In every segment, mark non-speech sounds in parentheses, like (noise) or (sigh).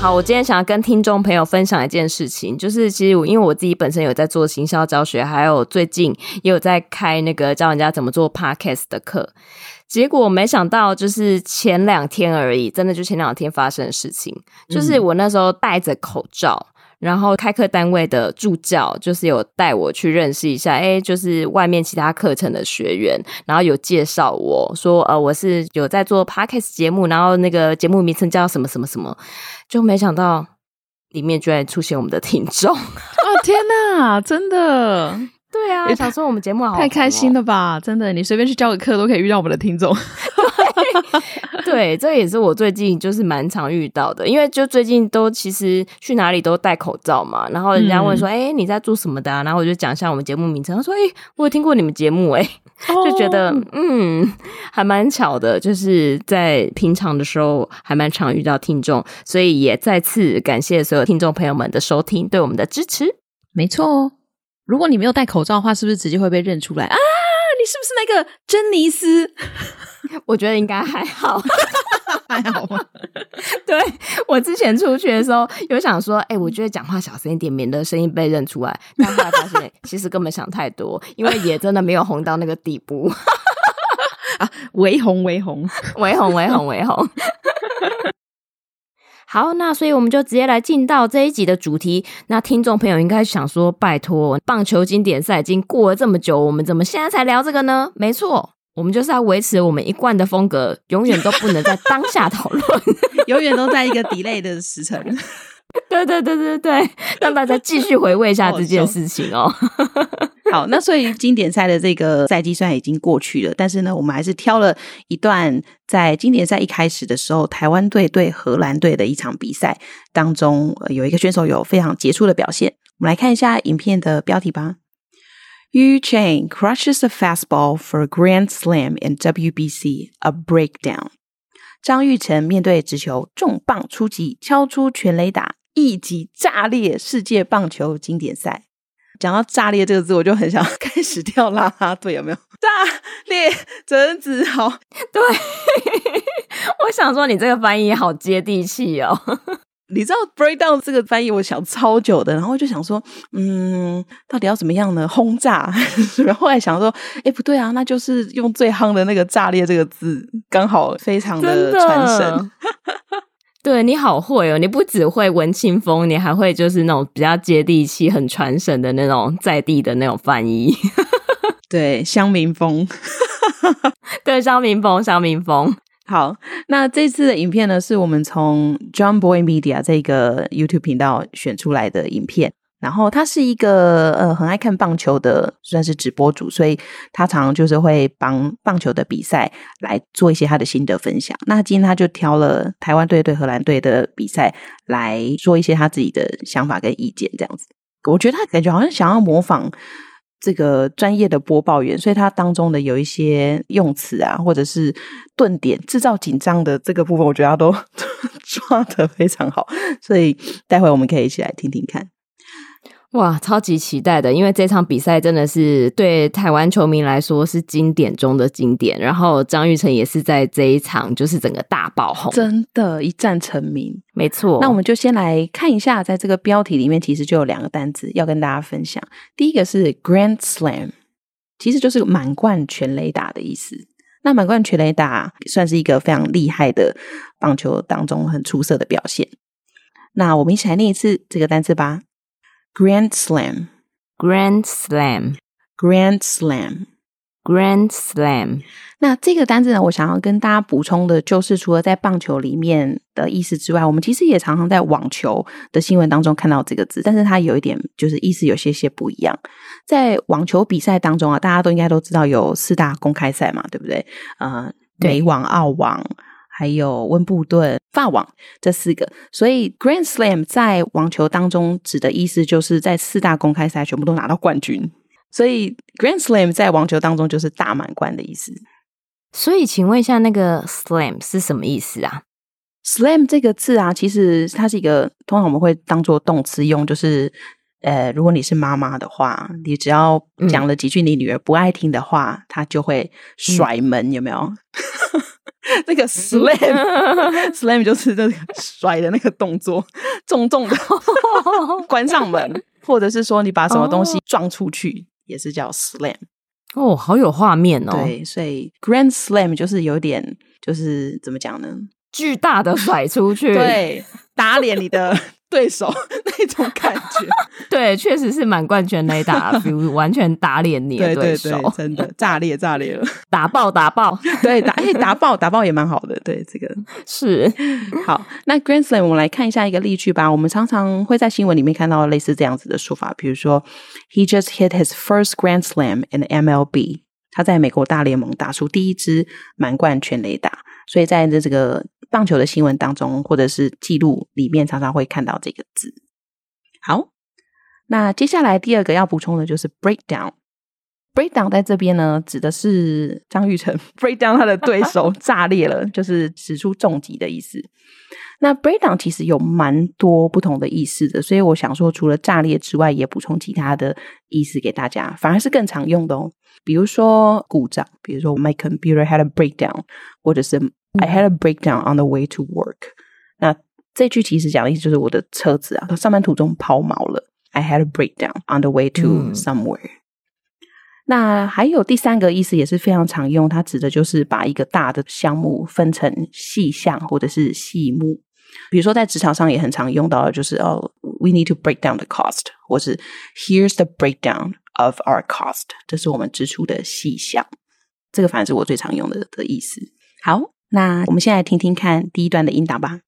好，我今天想要跟听众朋友分享一件事情，就是其实我因为我自己本身有在做行销教学，还有最近也有在开那个教人家怎么做 podcast 的课，结果没想到就是前两天而已，真的就前两天发生的事情，就是我那时候戴着口罩。然后开课单位的助教就是有带我去认识一下，诶，就是外面其他课程的学员，然后有介绍我说，呃，我是有在做 podcast 节目，然后那个节目名称叫什么什么什么，就没想到里面居然出现我们的听众，啊 (laughs) 天哪，真的。对啊，我想说我们节目好、哦、太开心了吧！真的，你随便去教个课都可以遇到我们的听众。对，(laughs) 对，这也是我最近就是蛮常遇到的，因为就最近都其实去哪里都戴口罩嘛，然后人家问说：“哎、嗯，你在做什么的、啊？”然后我就讲一下我们节目名称，他说：“哎，我有听过你们节目。”哎，就觉得嗯，还蛮巧的，就是在平常的时候还蛮常遇到听众，所以也再次感谢所有听众朋友们的收听，对我们的支持。没错哦。如果你没有戴口罩的话，是不是直接会被认出来啊？你是不是那个珍妮斯？(laughs) 我觉得应该还好，(laughs) 还好吗？(laughs) 对，我之前出去的时候有想说，哎、欸，我觉得讲话小声一点，免得声音被认出来。但后来发现，其实根本想太多，因为也真的没有红到那个地步啊，微红，微红，微红，微红，微红。好，那所以我们就直接来进到这一集的主题。那听众朋友应该想说，拜托，棒球经典赛已经过了这么久，我们怎么现在才聊这个呢？没错，我们就是要维持我们一贯的风格，永远都不能在当下讨论，(laughs) 永远都在一个 delay 的时辰。对对对对对，让大家继续回味一下这件事情哦。(laughs) 好，那所以经典赛的这个赛季虽然已经过去了，但是呢，我们还是挑了一段在经典赛一开始的时候，台湾队对荷兰队的一场比赛当中，有一个选手有非常杰出的表现。我们来看一下影片的标题吧。Yu Chang crushes a fastball for a grand slam in WBC, a breakdown。张玉成面对直球重磅出击，敲出全垒打，一级炸裂世界棒球经典赛。讲到“炸裂”这个字，我就很想 (laughs) 开始跳啦啦队，有没有？炸裂，真子好。对，我想说你这个翻译好接地气哦。你知道 “breakdown” 这个翻译，我想超久的，然后就想说，嗯，到底要怎么样呢？轰炸。(laughs) 然后后来想说，哎，不对啊，那就是用最夯的那个“炸裂”这个字，刚好非常的传神。(laughs) 对，你好会哦！你不只会文青风，你还会就是那种比较接地气、很传神的那种在地的那种翻译。(laughs) 对，乡民风。(laughs) 对，乡民风，乡民风。好，那这次的影片呢，是我们从 John Boy Media 这个 YouTube 频道选出来的影片。然后他是一个呃很爱看棒球的，算是直播主，所以他常常就是会帮棒球的比赛来做一些他的心得分享。那今天他就挑了台湾队对荷兰队的比赛来说一些他自己的想法跟意见，这样子。我觉得他感觉好像想要模仿这个专业的播报员，所以他当中的有一些用词啊，或者是顿点制造紧张的这个部分，我觉得他都 (laughs) 抓得非常好。所以待会我们可以一起来听听看。哇，超级期待的！因为这场比赛真的是对台湾球迷来说是经典中的经典。然后张玉成也是在这一场就是整个大爆红，真的，一战成名。没错，那我们就先来看一下，在这个标题里面其实就有两个单词要跟大家分享。第一个是 Grand Slam，其实就是满贯全垒打的意思。那满贯全垒打算是一个非常厉害的棒球当中很出色的表现。那我们一起来念一次这个单词吧。Grand Slam, Grand Slam, Grand Slam, Grand Slam。那这个单字呢，我想要跟大家补充的就是，除了在棒球里面的意思之外，我们其实也常常在网球的新闻当中看到这个字，但是它有一点就是意思有些些不一样。在网球比赛当中啊，大家都应该都知道有四大公开赛嘛，对不对？呃，美网、澳网。还有温布顿、法网这四个。所以 Grand Slam 在网球当中指的意思就是在四大公开赛全部都拿到冠军。所以 Grand Slam 在网球当中就是大满贯的意思。所以，请问一下，那个 Slam 是什么意思啊？Slam 这个字啊，其实它是一个通常我们会当做动词用，就是呃，如果你是妈妈的话，你只要讲了几句你女儿不爱听的话，她、嗯、就会甩门，有没有？(laughs) (laughs) 那个 Slam，Slam (laughs) 就是这个甩的那个动作，重重的 (laughs) 关上门，或者是说你把什么东西撞出去，也是叫 Slam。哦，好有画面哦！对，所以 Grand Slam 就是有点，就是怎么讲呢？巨大的甩出去，(laughs) 对，打脸你的 (laughs) 对手 (laughs) 那种感觉。对，确实是满贯全垒打，比如完全打脸你的对手，真的炸裂炸裂了，打爆打爆，对打哎打爆打爆也蛮好的，对这个是好。那 Grand Slam 我们来看一下一个例句吧。我们常常会在新闻里面看到类似这样子的说法，比如说 He just hit his first Grand Slam in MLB，他在美国大联盟打出第一支满贯全垒打。所以在这这个棒球的新闻当中，或者是记录里面，常常会看到这个字。好。那接下来第二个要补充的就是 breakdown。Breakdown 在这边呢，指的是张玉成 breakdown 他的对手炸裂了，就是使出重击的意思。那 breakdown 其实有蛮多不同的意思的，所以我想说，除了炸裂之外，也补充其他的意思给大家，反而是更常用的哦。比如说故障，比如说 my computer had a breakdown，或者是 I had a breakdown on the way to work。那这句其实讲的意思就是我的车子啊，上班途中抛锚了。I had a breakdown on the way to somewhere。嗯。那还有第三个意思也是非常常用，它指的就是把一个大的项目分成细项或者是细目。比如说在职场上也很常用到的，就是哦，we need to break down the cost，或是 here's the breakdown of our cost，这是我们支出的细项。这个反正是我最常用的的意思。好，那我们现在来听听看第一段的音档吧。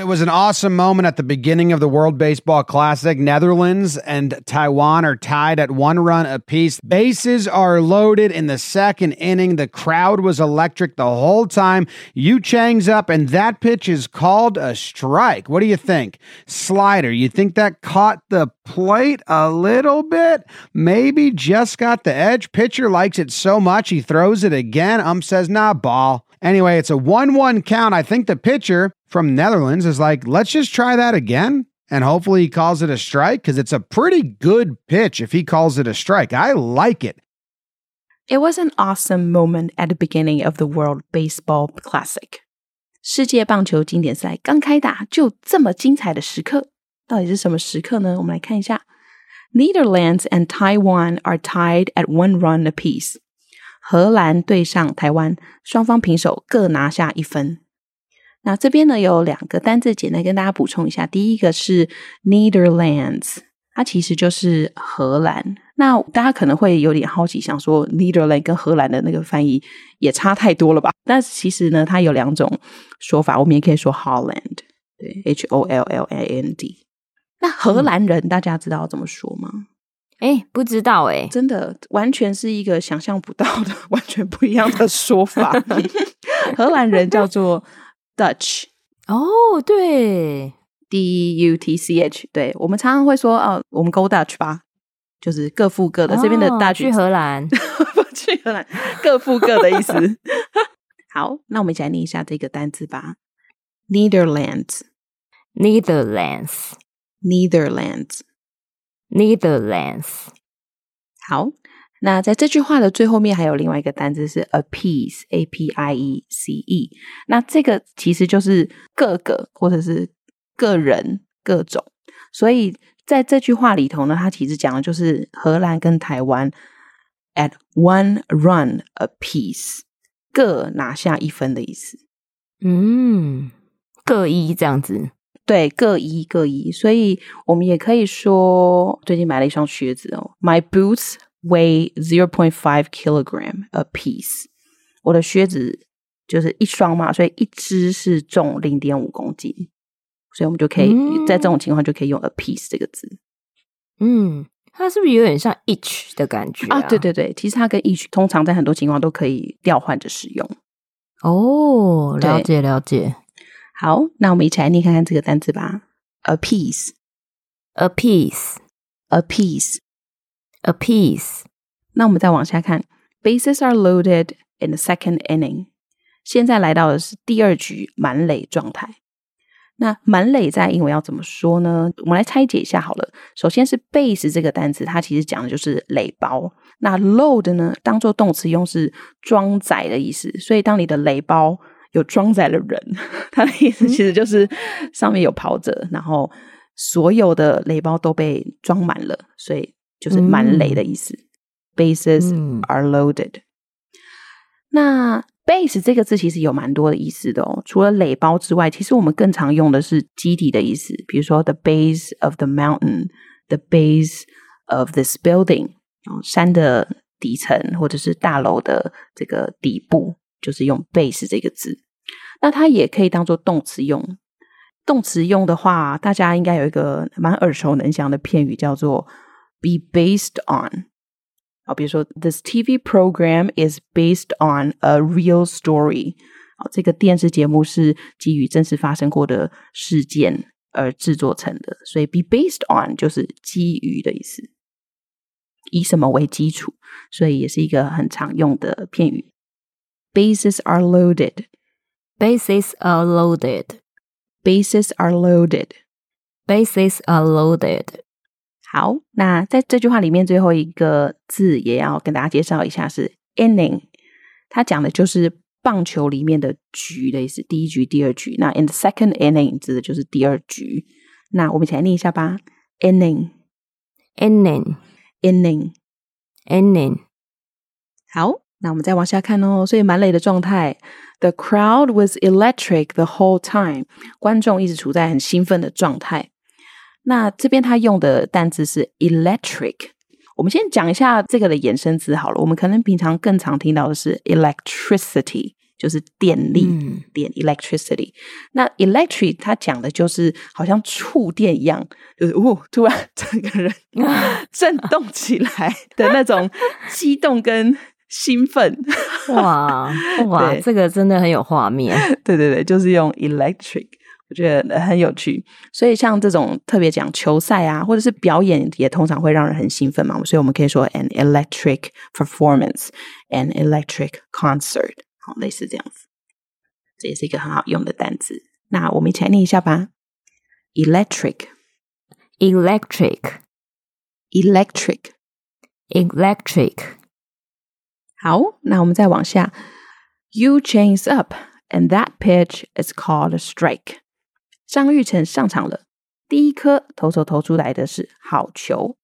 It was an awesome moment at the beginning of the World Baseball Classic. Netherlands and Taiwan are tied at one run apiece. Bases are loaded in the second inning. The crowd was electric the whole time. Yu Chang's up, and that pitch is called a strike. What do you think? Slider, you think that caught the plate a little bit? Maybe just got the edge. Pitcher likes it so much he throws it again. Um says, nah, ball. Anyway, it's a 1 1 count. I think the pitcher from Netherlands is like, let's just try that again. And hopefully he calls it a strike because it's a pretty good pitch if he calls it a strike. I like it. It was an awesome moment at the beginning of the World Baseball Classic. 世界棒球经典赛刚开打就这么精彩的时刻，到底是什么时刻呢？我们来看一下。Netherlands and Taiwan are tied at one run apiece. 荷兰对上台湾，双方平手，各拿下一分。那这边呢，有两个单字，简单跟大家补充一下。第一个是 Netherlands，它其实就是荷兰。那大家可能会有点好奇，想说 Netherlands 跟荷兰的那个翻译也差太多了吧？但其实呢，它有两种说法，我们也可以说 Holland，对，H O L L A N D。那荷兰人，大家知道怎么说吗？哎、欸，不知道哎、欸，真的完全是一个想象不到的，(laughs) 完全不一样的说法。(laughs) 荷兰人叫做。Dutch 哦，对，D U T C H，对，我们常常会说哦，我们 Go Dutch 吧，就是各付各的。哦、这边的 Dutch 去荷兰，不 (laughs) 去荷兰，各付各的意思。好，那我们一起来念一下这个单字吧：Netherlands，Netherlands，Netherlands，Netherlands。好。那在这句话的最后面还有另外一个单字是 apiece，a p i e c e。那这个其实就是各个或者是个人各种，所以在这句话里头呢，它其实讲的就是荷兰跟台湾 at one run apiece，各拿下一分的意思。嗯，各一这样子，对，各一各一。所以我们也可以说，最近买了一双靴子哦，my boots。weigh zero point five kilogram a piece。我的靴子就是一双嘛，所以一只是重零点五公斤，所以我们就可以、嗯、在这种情况就可以用 a piece 这个字。嗯，它是不是有点像 each 的感觉啊？啊对对对，其实它跟 each 通常在很多情况都可以调换着使用。哦，了解了解。好，那我们一起来念看看这个单词吧。appease，appease，appease。那我们再往下看，bases are loaded in the second inning。现在来到的是第二局满垒状态。那满垒在英文要怎么说呢？我们来拆解一下好了。首先是 base 这个单词，它其实讲的就是垒包。那 load 呢，当做动词用是装载的意思。所以当你的垒包有装载了人，(laughs) 他的意思其实就是上面有跑者，然后所有的垒包都被装满了，所以就是满垒的意思。嗯、Bases are loaded。嗯、那 base 这个字其实有蛮多的意思的哦。除了垒包之外，其实我们更常用的是基底的意思，比如说 the base of the mountain，the base of this building，山的底层或者是大楼的这个底部，就是用 base 这个字。那它也可以当做动词用。动词用的话，大家应该有一个蛮耳熟能详的片语，叫做 be based on。好，比如说，This TV program is based on a real story。好，这个电视节目是基于真实发生过的事件而制作成的，所以 be based on 就是基于的意思，以什么为基础，所以也是一个很常用的片语。Bases are loaded. Bases are loaded. Bases are loaded. Bases are loaded. 好，那在这句话里面，最后一个字也要跟大家介绍一下，是 inning。它讲的就是棒球里面的局的意思，第一局、第二局。那 in the second inning 指的就是第二局。那我们一起来念一下吧：inning，inning，inning，inning。好， 那我们再往下看哦。所以满垒的状态，the crowd was electric the whole time。观众一直处在很兴奋的状态。那这边他用的单词是 electric，我们先讲一下这个的衍生词好了。我们可能平常更常听到的是 electricity，就是电力，嗯、电 electricity。那 electric 它讲的就是好像触电一样，就是哦，突然 (laughs) 整个人 (laughs) 震动起来的那种激动跟兴奋。哇哇，对这个真的很有画面。(laughs) 对对对，就是用 electric。我觉得很有趣，所以像这种特别讲球赛啊，或者是表演，也通常会让人很兴奋嘛。所以我们可以说 an electric performance，an electric concert，好，类似这样子。这也是一个很好用的单词。那我们一起来念一下吧：electric，electric，electric，electric。好，那我们再往下，you change up，and that pitch is called a strike。张玉成上场了，第一颗投手投出来的是好球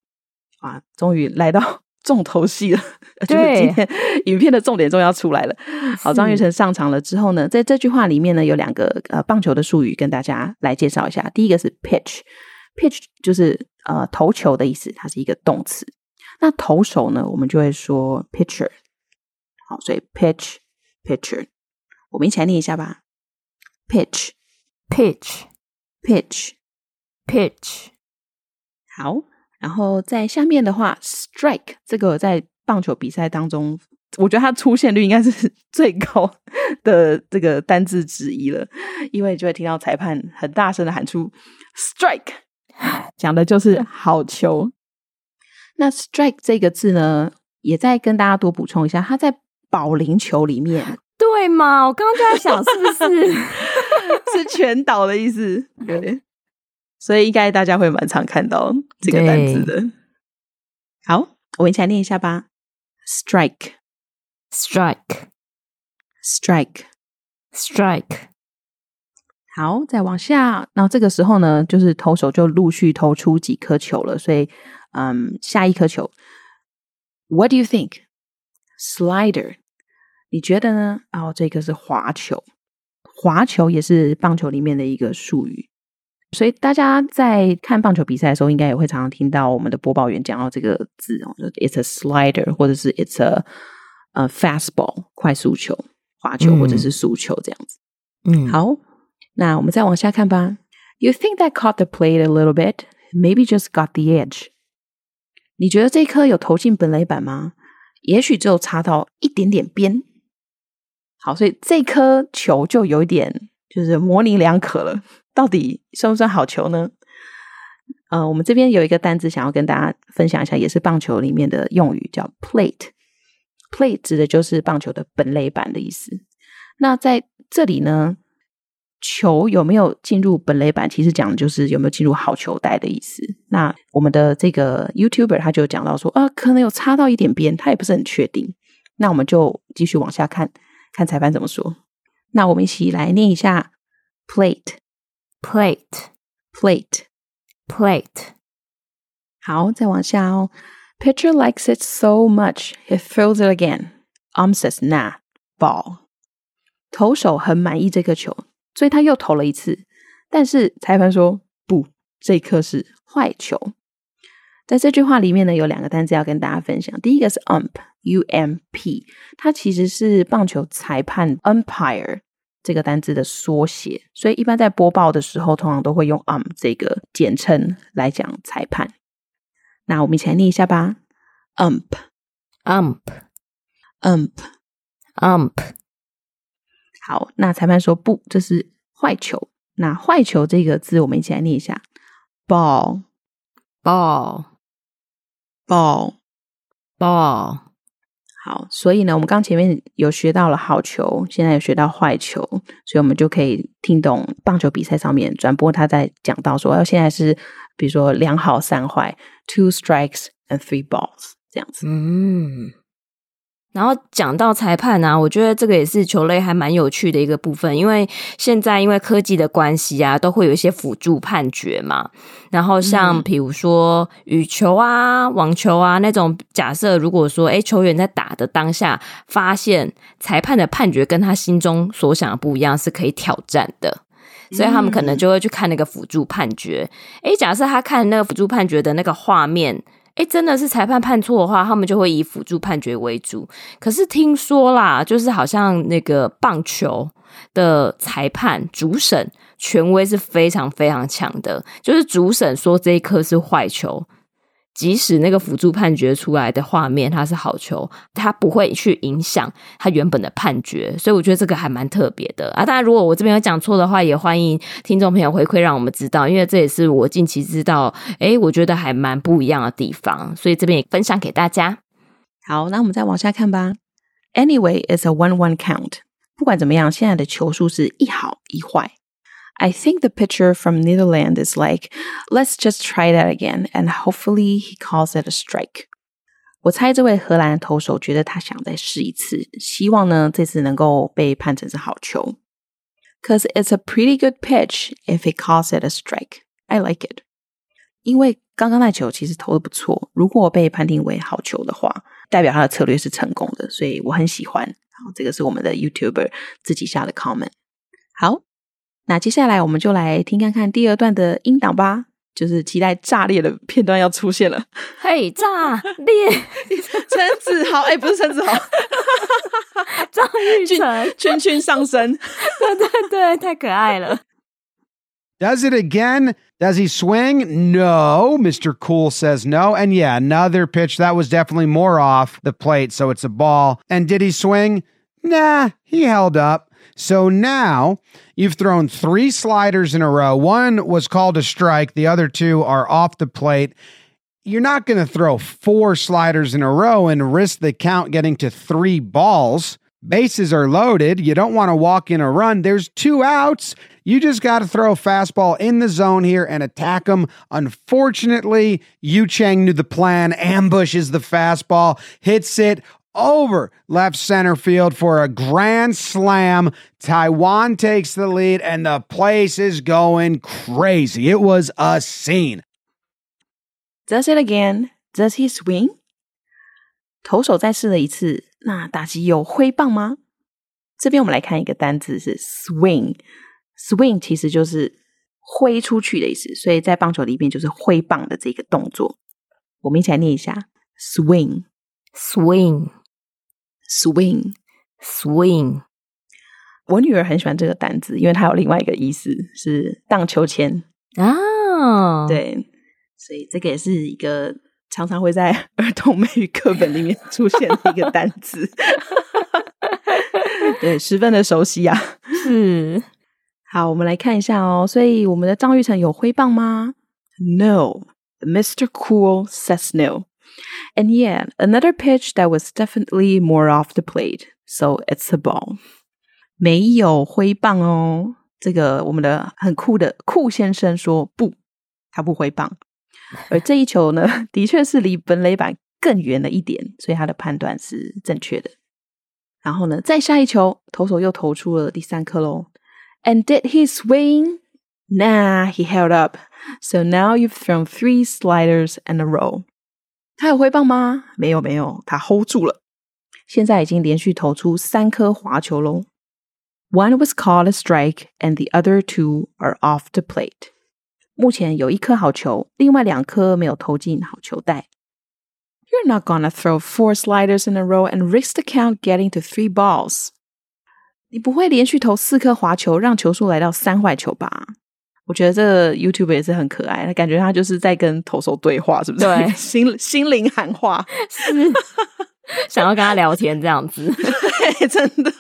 啊！终于来到 (laughs) 重头戏了，就是今天影片的重点终于要出来了。好，张玉成上场了之后呢，在这句话里面呢，有两个呃棒球的术语跟大家来介绍一下。第一个是 pitch，pitch 就是呃投球的意思，它是一个动词。那投手呢，我们就会说 pitcher。好，所以 pitch，pitcher，我们一起来念一下吧，pitch，pitch。Pitch, pitch，好，然后在下面的话，strike 这个在棒球比赛当中，我觉得它出现率应该是 (laughs) 最高的这个单字之一了，因为就会听到裁判很大声的喊出 strike，讲的就是好球。那 strike 这个字呢，也再跟大家多补充一下，它在保龄球里面。对嘛？我刚刚就在想，是不是 (laughs) 是全倒的意思？对，所以应该大家会蛮常看到这个单词的。好，我们一起来念一下吧：strike，strike，strike，strike。好，再往下，然后这个时候呢，就是投手就陆续投出几颗球了。所以，嗯，下一颗球，What do you think? Slider。你觉得呢？哦，这个是滑球，滑球也是棒球里面的一个术语，所以大家在看棒球比赛的时候，应该也会常常听到我们的播报员讲到这个字哦，It's a slider，或者是 It's a 呃 fastball，快速球，滑球或者是速球这样子。嗯，好，那我们再往下看吧。You think that caught the plate a little bit? Maybe just got the edge. 你觉得这颗有投进本垒板吗？也许只有擦到一点点边。好，所以这颗球就有一点就是模棱两可了，到底算不算好球呢？呃，我们这边有一个单字想要跟大家分享一下，也是棒球里面的用语，叫 plate。plate 指的就是棒球的本垒板的意思。那在这里呢，球有没有进入本垒板，其实讲的就是有没有进入好球带的意思。那我们的这个 YouTuber 他就讲到说，啊，可能有擦到一点边，他也不是很确定。那我们就继续往下看，看裁判怎么说。那我们一起来念一下 plate，plate，plate。Plate，好，再往下哦。Pitcher likes it so much, he throws it again. Ump says, "Nah, ball." 投手很满意这个球，所以他又投了一次。但是裁判说不，这颗是坏球。在这句话里面呢，有两个单词要跟大家分享。第一个是 ump，U-M-P，它其实是棒球裁判 umpire。这个单字的缩写，所以一般在播报的时候，通常都会用 ump 这个简称来讲裁判。那我们一起来念一下吧，ump，ump，ump，ump。好，那裁判说不，这是坏球。那坏球这个字，我们一起来念一下，ball，ball，ball，ball。好，所以呢，我们刚前面有学到了好球，现在有学到坏球，所以我们就可以听懂棒球比赛上面转播他在讲到说，要现在是比如说两好三坏，two strikes and three balls 这样子。嗯。然后讲到裁判啊，我觉得这个也是球类还蛮有趣的一个部分，因为现在因为科技的关系啊，都会有一些辅助判决嘛。然后像比如说羽球啊、网球啊那种，假设如果说诶球员在打的当下发现裁判的判决跟他心中所想的不一样，是可以挑战的，所以他们可能就会去看那个辅助判决。诶假设他看那个辅助判决的那个画面。哎，真的是裁判判错的话，他们就会以辅助判决为主。可是听说啦，就是好像那个棒球的裁判主审权威是非常非常强的，就是主审说这一颗是坏球。即使那个辅助判决出来的画面它是好球，它不会去影响它原本的判决，所以我觉得这个还蛮特别的啊。当然，如果我这边有讲错的话，也欢迎听众朋友回馈让我们知道，因为这也是我近期知道，诶，我觉得还蛮不一样的地方，所以这边也分享给大家。好，那我们再往下看吧。Anyway, it's a one-one count。不管怎么样，现在的球数是一好一坏。I think the pitcher from Netherlands is like, let's just try that again, and hopefully he calls it a strike. 我猜这位荷兰投手觉得他想再试一次，希望呢这次能够被判成是好球。Cause it's a pretty good pitch if he calls it a strike. I like it. 因为刚刚那球其实投的不错，如果被判定为好球的话，代表他的策略是成功的，所以我很喜欢。好，这个是我们的 YouTuber 自己下的 comment。好。 那接下来我们就来听看看第二段的音档吧，就是期待炸裂的片段要出现了。嘿，炸裂！陈子豪，哎、欸，不是陈子豪，张玉成，圈圈上升，对对对，太可爱了。Does it again? Does he swing? No. Mr. Cool says no. And yeah, another pitch that was definitely more off the plate, so it's a ball. And did he swing? Nah, he held up. So now you've thrown three sliders in a row. One was called a strike, the other two are off the plate. You're not going to throw four sliders in a row and risk the count getting to three balls. Bases are loaded. You don't want to walk in a run. There's two outs. You just got to throw a fastball in the zone here and attack them. Unfortunately, Yu Chang knew the plan, ambushes the fastball, hits it over left center field for a grand slam. Taiwan takes the lead, and the place is going crazy. It was a scene. Does it again? Does he swing? 投手再试了一次，那打击有挥棒吗？这边我们来看一个单字是 swing。swing 其实就是挥出去的意思，所以在棒球里面就是挥棒的这个动作。我们一起来念一下 swing，swing。Swing, swing。我女儿很喜欢这个单字，因为它有另外一个意思是荡秋千啊。对，所以这个也是一个常常会在儿童美语课本里面出现的一个单字。(laughs) 对，十分的熟悉啊。是，好，我们来看一下哦。所以我们的张玉成有挥棒吗？No，Mr. Cool says no. And yeah, another pitch that was definitely more off the plate. So it's a ball. 没有挥棒哦。这个我们的很酷的酷先生说不，他不挥棒。而这一球呢，的确是离本垒板更远了一点，所以他的判断是正确的。然后呢，再下一球，投手又投出了第三颗喽。And did (laughs) (laughs) he swing? Nah, he held up. So now you've thrown three sliders in a row. 他有挥棒吗？没有，没有，他 hold 住了。现在已经连续投出三颗滑球喽。One was called a strike, and the other two are off the plate. 目前有一颗好球，另外两颗没有投进好球带。You're not gonna throw four sliders in a row and risk the count getting to three balls. 你不会连续投四颗滑球，让球数来到三坏球吧？ 我觉得这个 YouTube 也是很可爱，感觉他就是在跟投手对话，是不是？对，(laughs) 心心灵喊话，(laughs) 是想要跟他聊天这样子，(laughs) 对，真的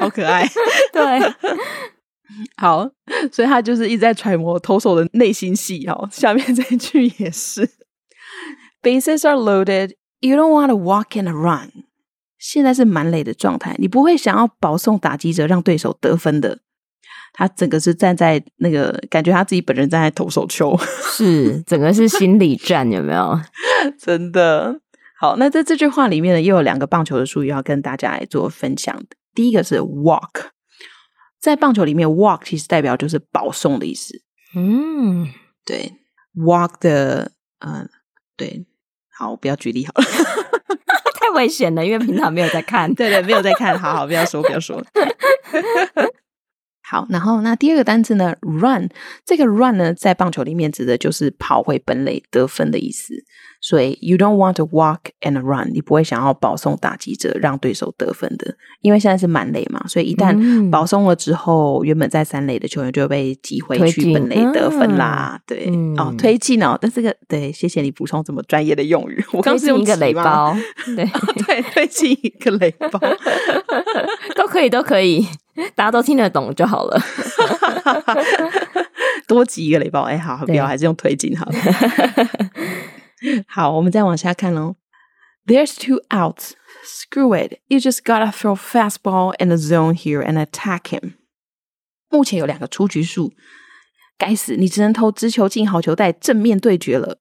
好可爱。对，好，所以他就是一直在揣摩投手的内心戏哦。下面这一句也是：Bases are loaded, you don't want to walk and run。现在是满垒的状态，你不会想要保送打击者让对手得分的。他整个是站在那个，感觉他自己本人站在投手球，(laughs) 是整个是心理战，有没有？真的好。那在这句话里面呢，又有两个棒球的术语要跟大家来做分享的。第一个是 walk，在棒球里面，walk 其实代表就是保送的意思。嗯，对，walk 的，嗯、呃，对，好，不要举例好了，(laughs) 太危险了，因为平常没有在看，对对，没有在看，好好，不要说，不要说。好，然后那第二个单词呢，run，这个 run 呢，在棒球里面指的就是跑回本垒得分的意思。所以 you don't want to walk and run，你不会想要保送打击者让对手得分的，因为现在是满垒嘛，所以一旦保送了之后，嗯、原本在三垒的球员就会被挤回去本垒得分啦。嗯、对，嗯、哦，推进哦，但这个对，谢谢你补充这么专业的用语。我刚是用一个垒包，(laughs) 对对，推进一个垒包 (laughs) 都可以，都可以，大家都听得懂就好了。(laughs) 多挤一个垒包，哎，好，不要，还是用推进好了。好，我们再往下看喽。There's two outs. Screw it. You just gotta throw fastball in the zone here and attack him. 目前有两个出局数，该死，你只能投直球进好球带，正面对决了。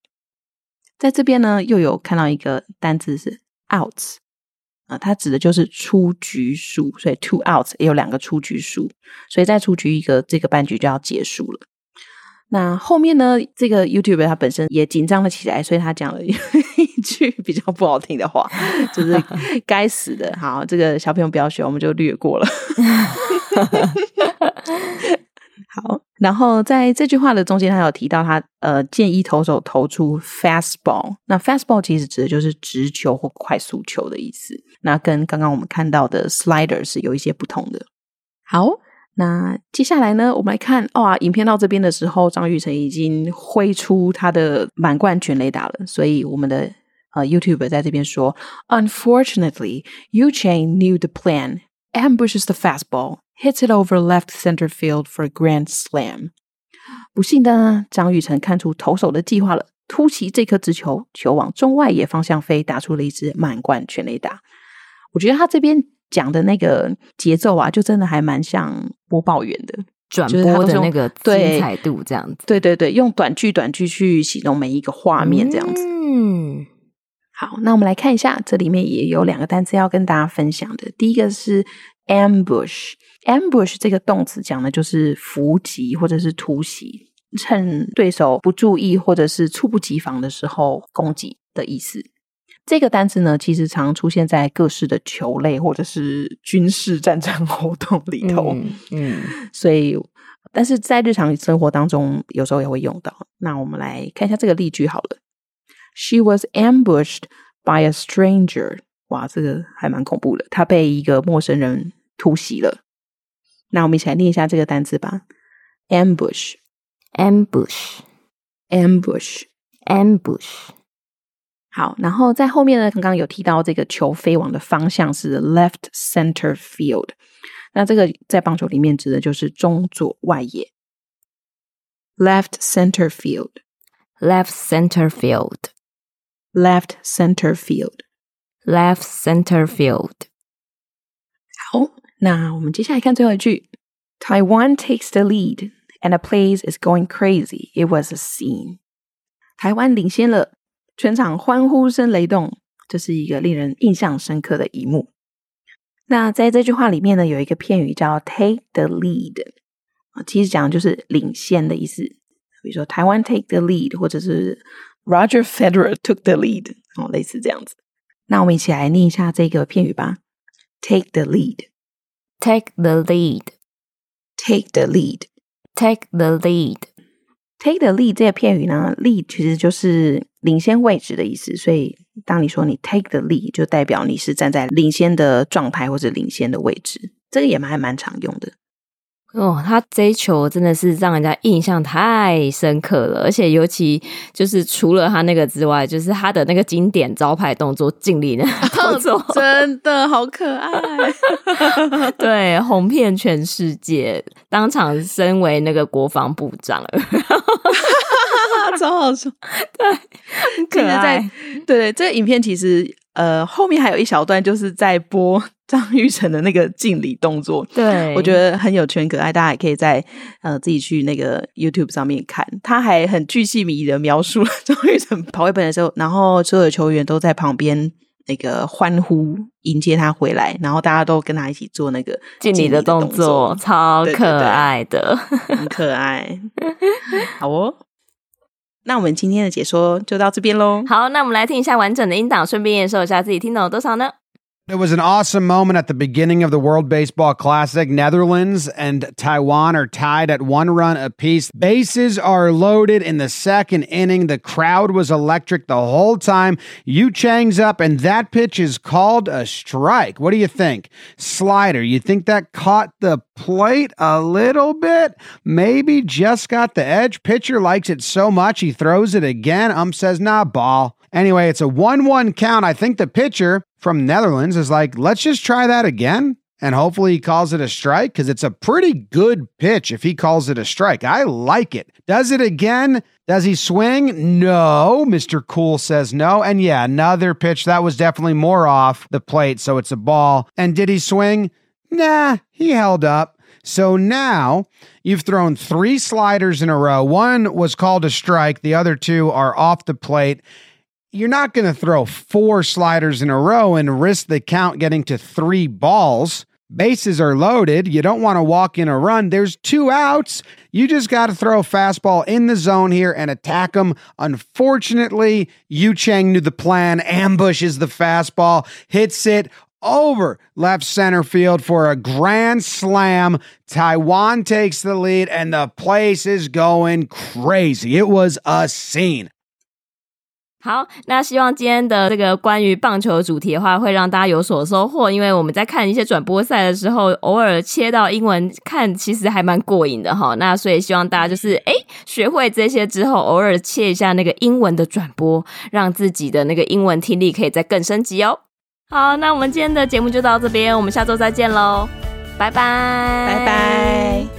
在这边呢，又有看到一个单字是 outs 啊，它指的就是出局数，所以 two outs 也有两个出局数，所以再出局一个，这个半局就要结束了。那后面呢？这个 YouTuber 他本身也紧张了起来，所以他讲了 (laughs) 一句比较不好听的话，(laughs) 就是 (laughs) “该死的”。好，这个小朋友不要学，我们就略过了。好，然后在这句话的中间，他有提到他呃建议投手投出 fastball。那 fastball 其实指的就是直球或快速球的意思。那跟刚刚我们看到的 slider 是有一些不同的。好。那接下来呢，我们来看哇，影片到这边的时候，张育成已经挥出他的满贯全雷打了。所以我们的呃 YouTuber 在这边说，Unfortunately, Yu Chang knew the plan, ambushes the fastball, hits it over left center field for a grand slam。不幸的呢，张育成看出投手的计划了，突袭这颗直球，球往中外野方向飞，打出了一支满贯全雷打。我觉得他这边。讲的那个节奏啊，就真的还蛮像播报员的转播的那个精彩度这样子。对对对，用短句短句去形容每一个画面这样子。嗯，好，那我们来看一下，这里面也有两个单词要跟大家分享的。第一个是 ambush，ambush 这个动词讲的就是伏击或者是突袭，趁对手不注意或者是猝不及防的时候攻击的意思。这个单词呢，其实常出现在各式的球类或者是军事战争 (laughs) 活动里头。嗯，嗯，所以，但是在日常生活当中，有时候也会用到。那我们来看一下这个例句好了。She was ambushed by a stranger。哇，这个还蛮恐怖的。她被一个陌生人突袭了。那我们一起来念一下这个单词吧。Ambush，ambush，ambush，ambush。好，然后在后面呢，刚刚有提到这个球飞往的方向是 left center field，那这个在棒球里面指的就是中左外野。left center field，left center field，left center field，left center field。好，那我们接下来看最后一句：Taiwan takes the lead and the place is going crazy. It was a scene. 台湾领先了。 全场欢呼声雷动，这是一个令人印象深刻的一幕。那在这句话里面呢，有一个片语叫 “take the lead”，啊，其实讲的就是领先的意思。比如说台湾 take the lead，或者是 Roger Federer took the lead，哦，类似这样子。那我们一起来念一下这个片语吧：take the lead，take the lead，take the lead，take the lead。Take the lead 这个片语呢，lead 其实就是领先位置的意思，所以当你说你 take the lead，就代表你是站在领先的状态或者领先的位置，这个也蛮还蛮常用的。哦，他这一球真的是让人家印象太深刻了，而且尤其就是除了他那个之外，就是他的那个经典招牌动作尽力的 (laughs) 动作，真的好可爱。对，红遍全世界，当场身为那个国防部长，(laughs) 超好笑。(laughs) 对，很可爱。对对，这个影片其实呃后面还有一小段，就是在播。张玉成的那个敬礼动作，对，我觉得很有趣、很可爱，大家也可以在呃自己去那个 YouTube 上面看。他还很巨细靡遗的描述了张玉成跑回本的时候，然后所有的球员都在旁边那个欢呼迎接他回来，然后大家都跟他一起做那个敬礼的动作，超可爱的，对对对。很可爱。好哦，(laughs) 那我们今天的解说就到这边喽。好，那我们来听一下完整的音档，顺便验收一下自己听懂了多少呢？It was an awesome moment at the beginning of the World Baseball Classic. Netherlands and Taiwan are tied at one run apiece. Bases are loaded in the second inning. The crowd was electric the whole time. Yu Chang's up, and that pitch is called a strike. What do you think? Slider, you think that caught the plate a little bit? Maybe just got the edge. Pitcher likes it so much he throws it again. Um says, nah, ball. Anyway, it's a 1 1 count. I think the pitcher from Netherlands is like, let's just try that again. And hopefully he calls it a strike because it's a pretty good pitch if he calls it a strike. I like it. Does it again? Does he swing? No. Mr. Cool says no. And yeah, another pitch that was definitely more off the plate. So it's a ball. And did he swing? Nah, he held up. So now you've thrown three sliders in a row. One was called a strike, the other two are off the plate you're not going to throw four sliders in a row and risk the count getting to three balls. Bases are loaded. You don't want to walk in a run. There's two outs. You just got to throw a fastball in the zone here and attack them. Unfortunately, Yu Chang knew the plan, ambushes the fastball, hits it over left center field for a grand slam. Taiwan takes the lead, and the place is going crazy. It was a scene. 好，那希望今天的这个关于棒球主题的话，会让大家有所收获。因为我们在看一些转播赛的时候，偶尔切到英文看，其实还蛮过瘾的哈。那所以希望大家就是诶学会这些之后，偶尔切一下那个英文的转播，让自己的那个英文听力可以再更升级哦。好，那我们今天的节目就到这边，我们下周再见喽，拜拜，拜拜。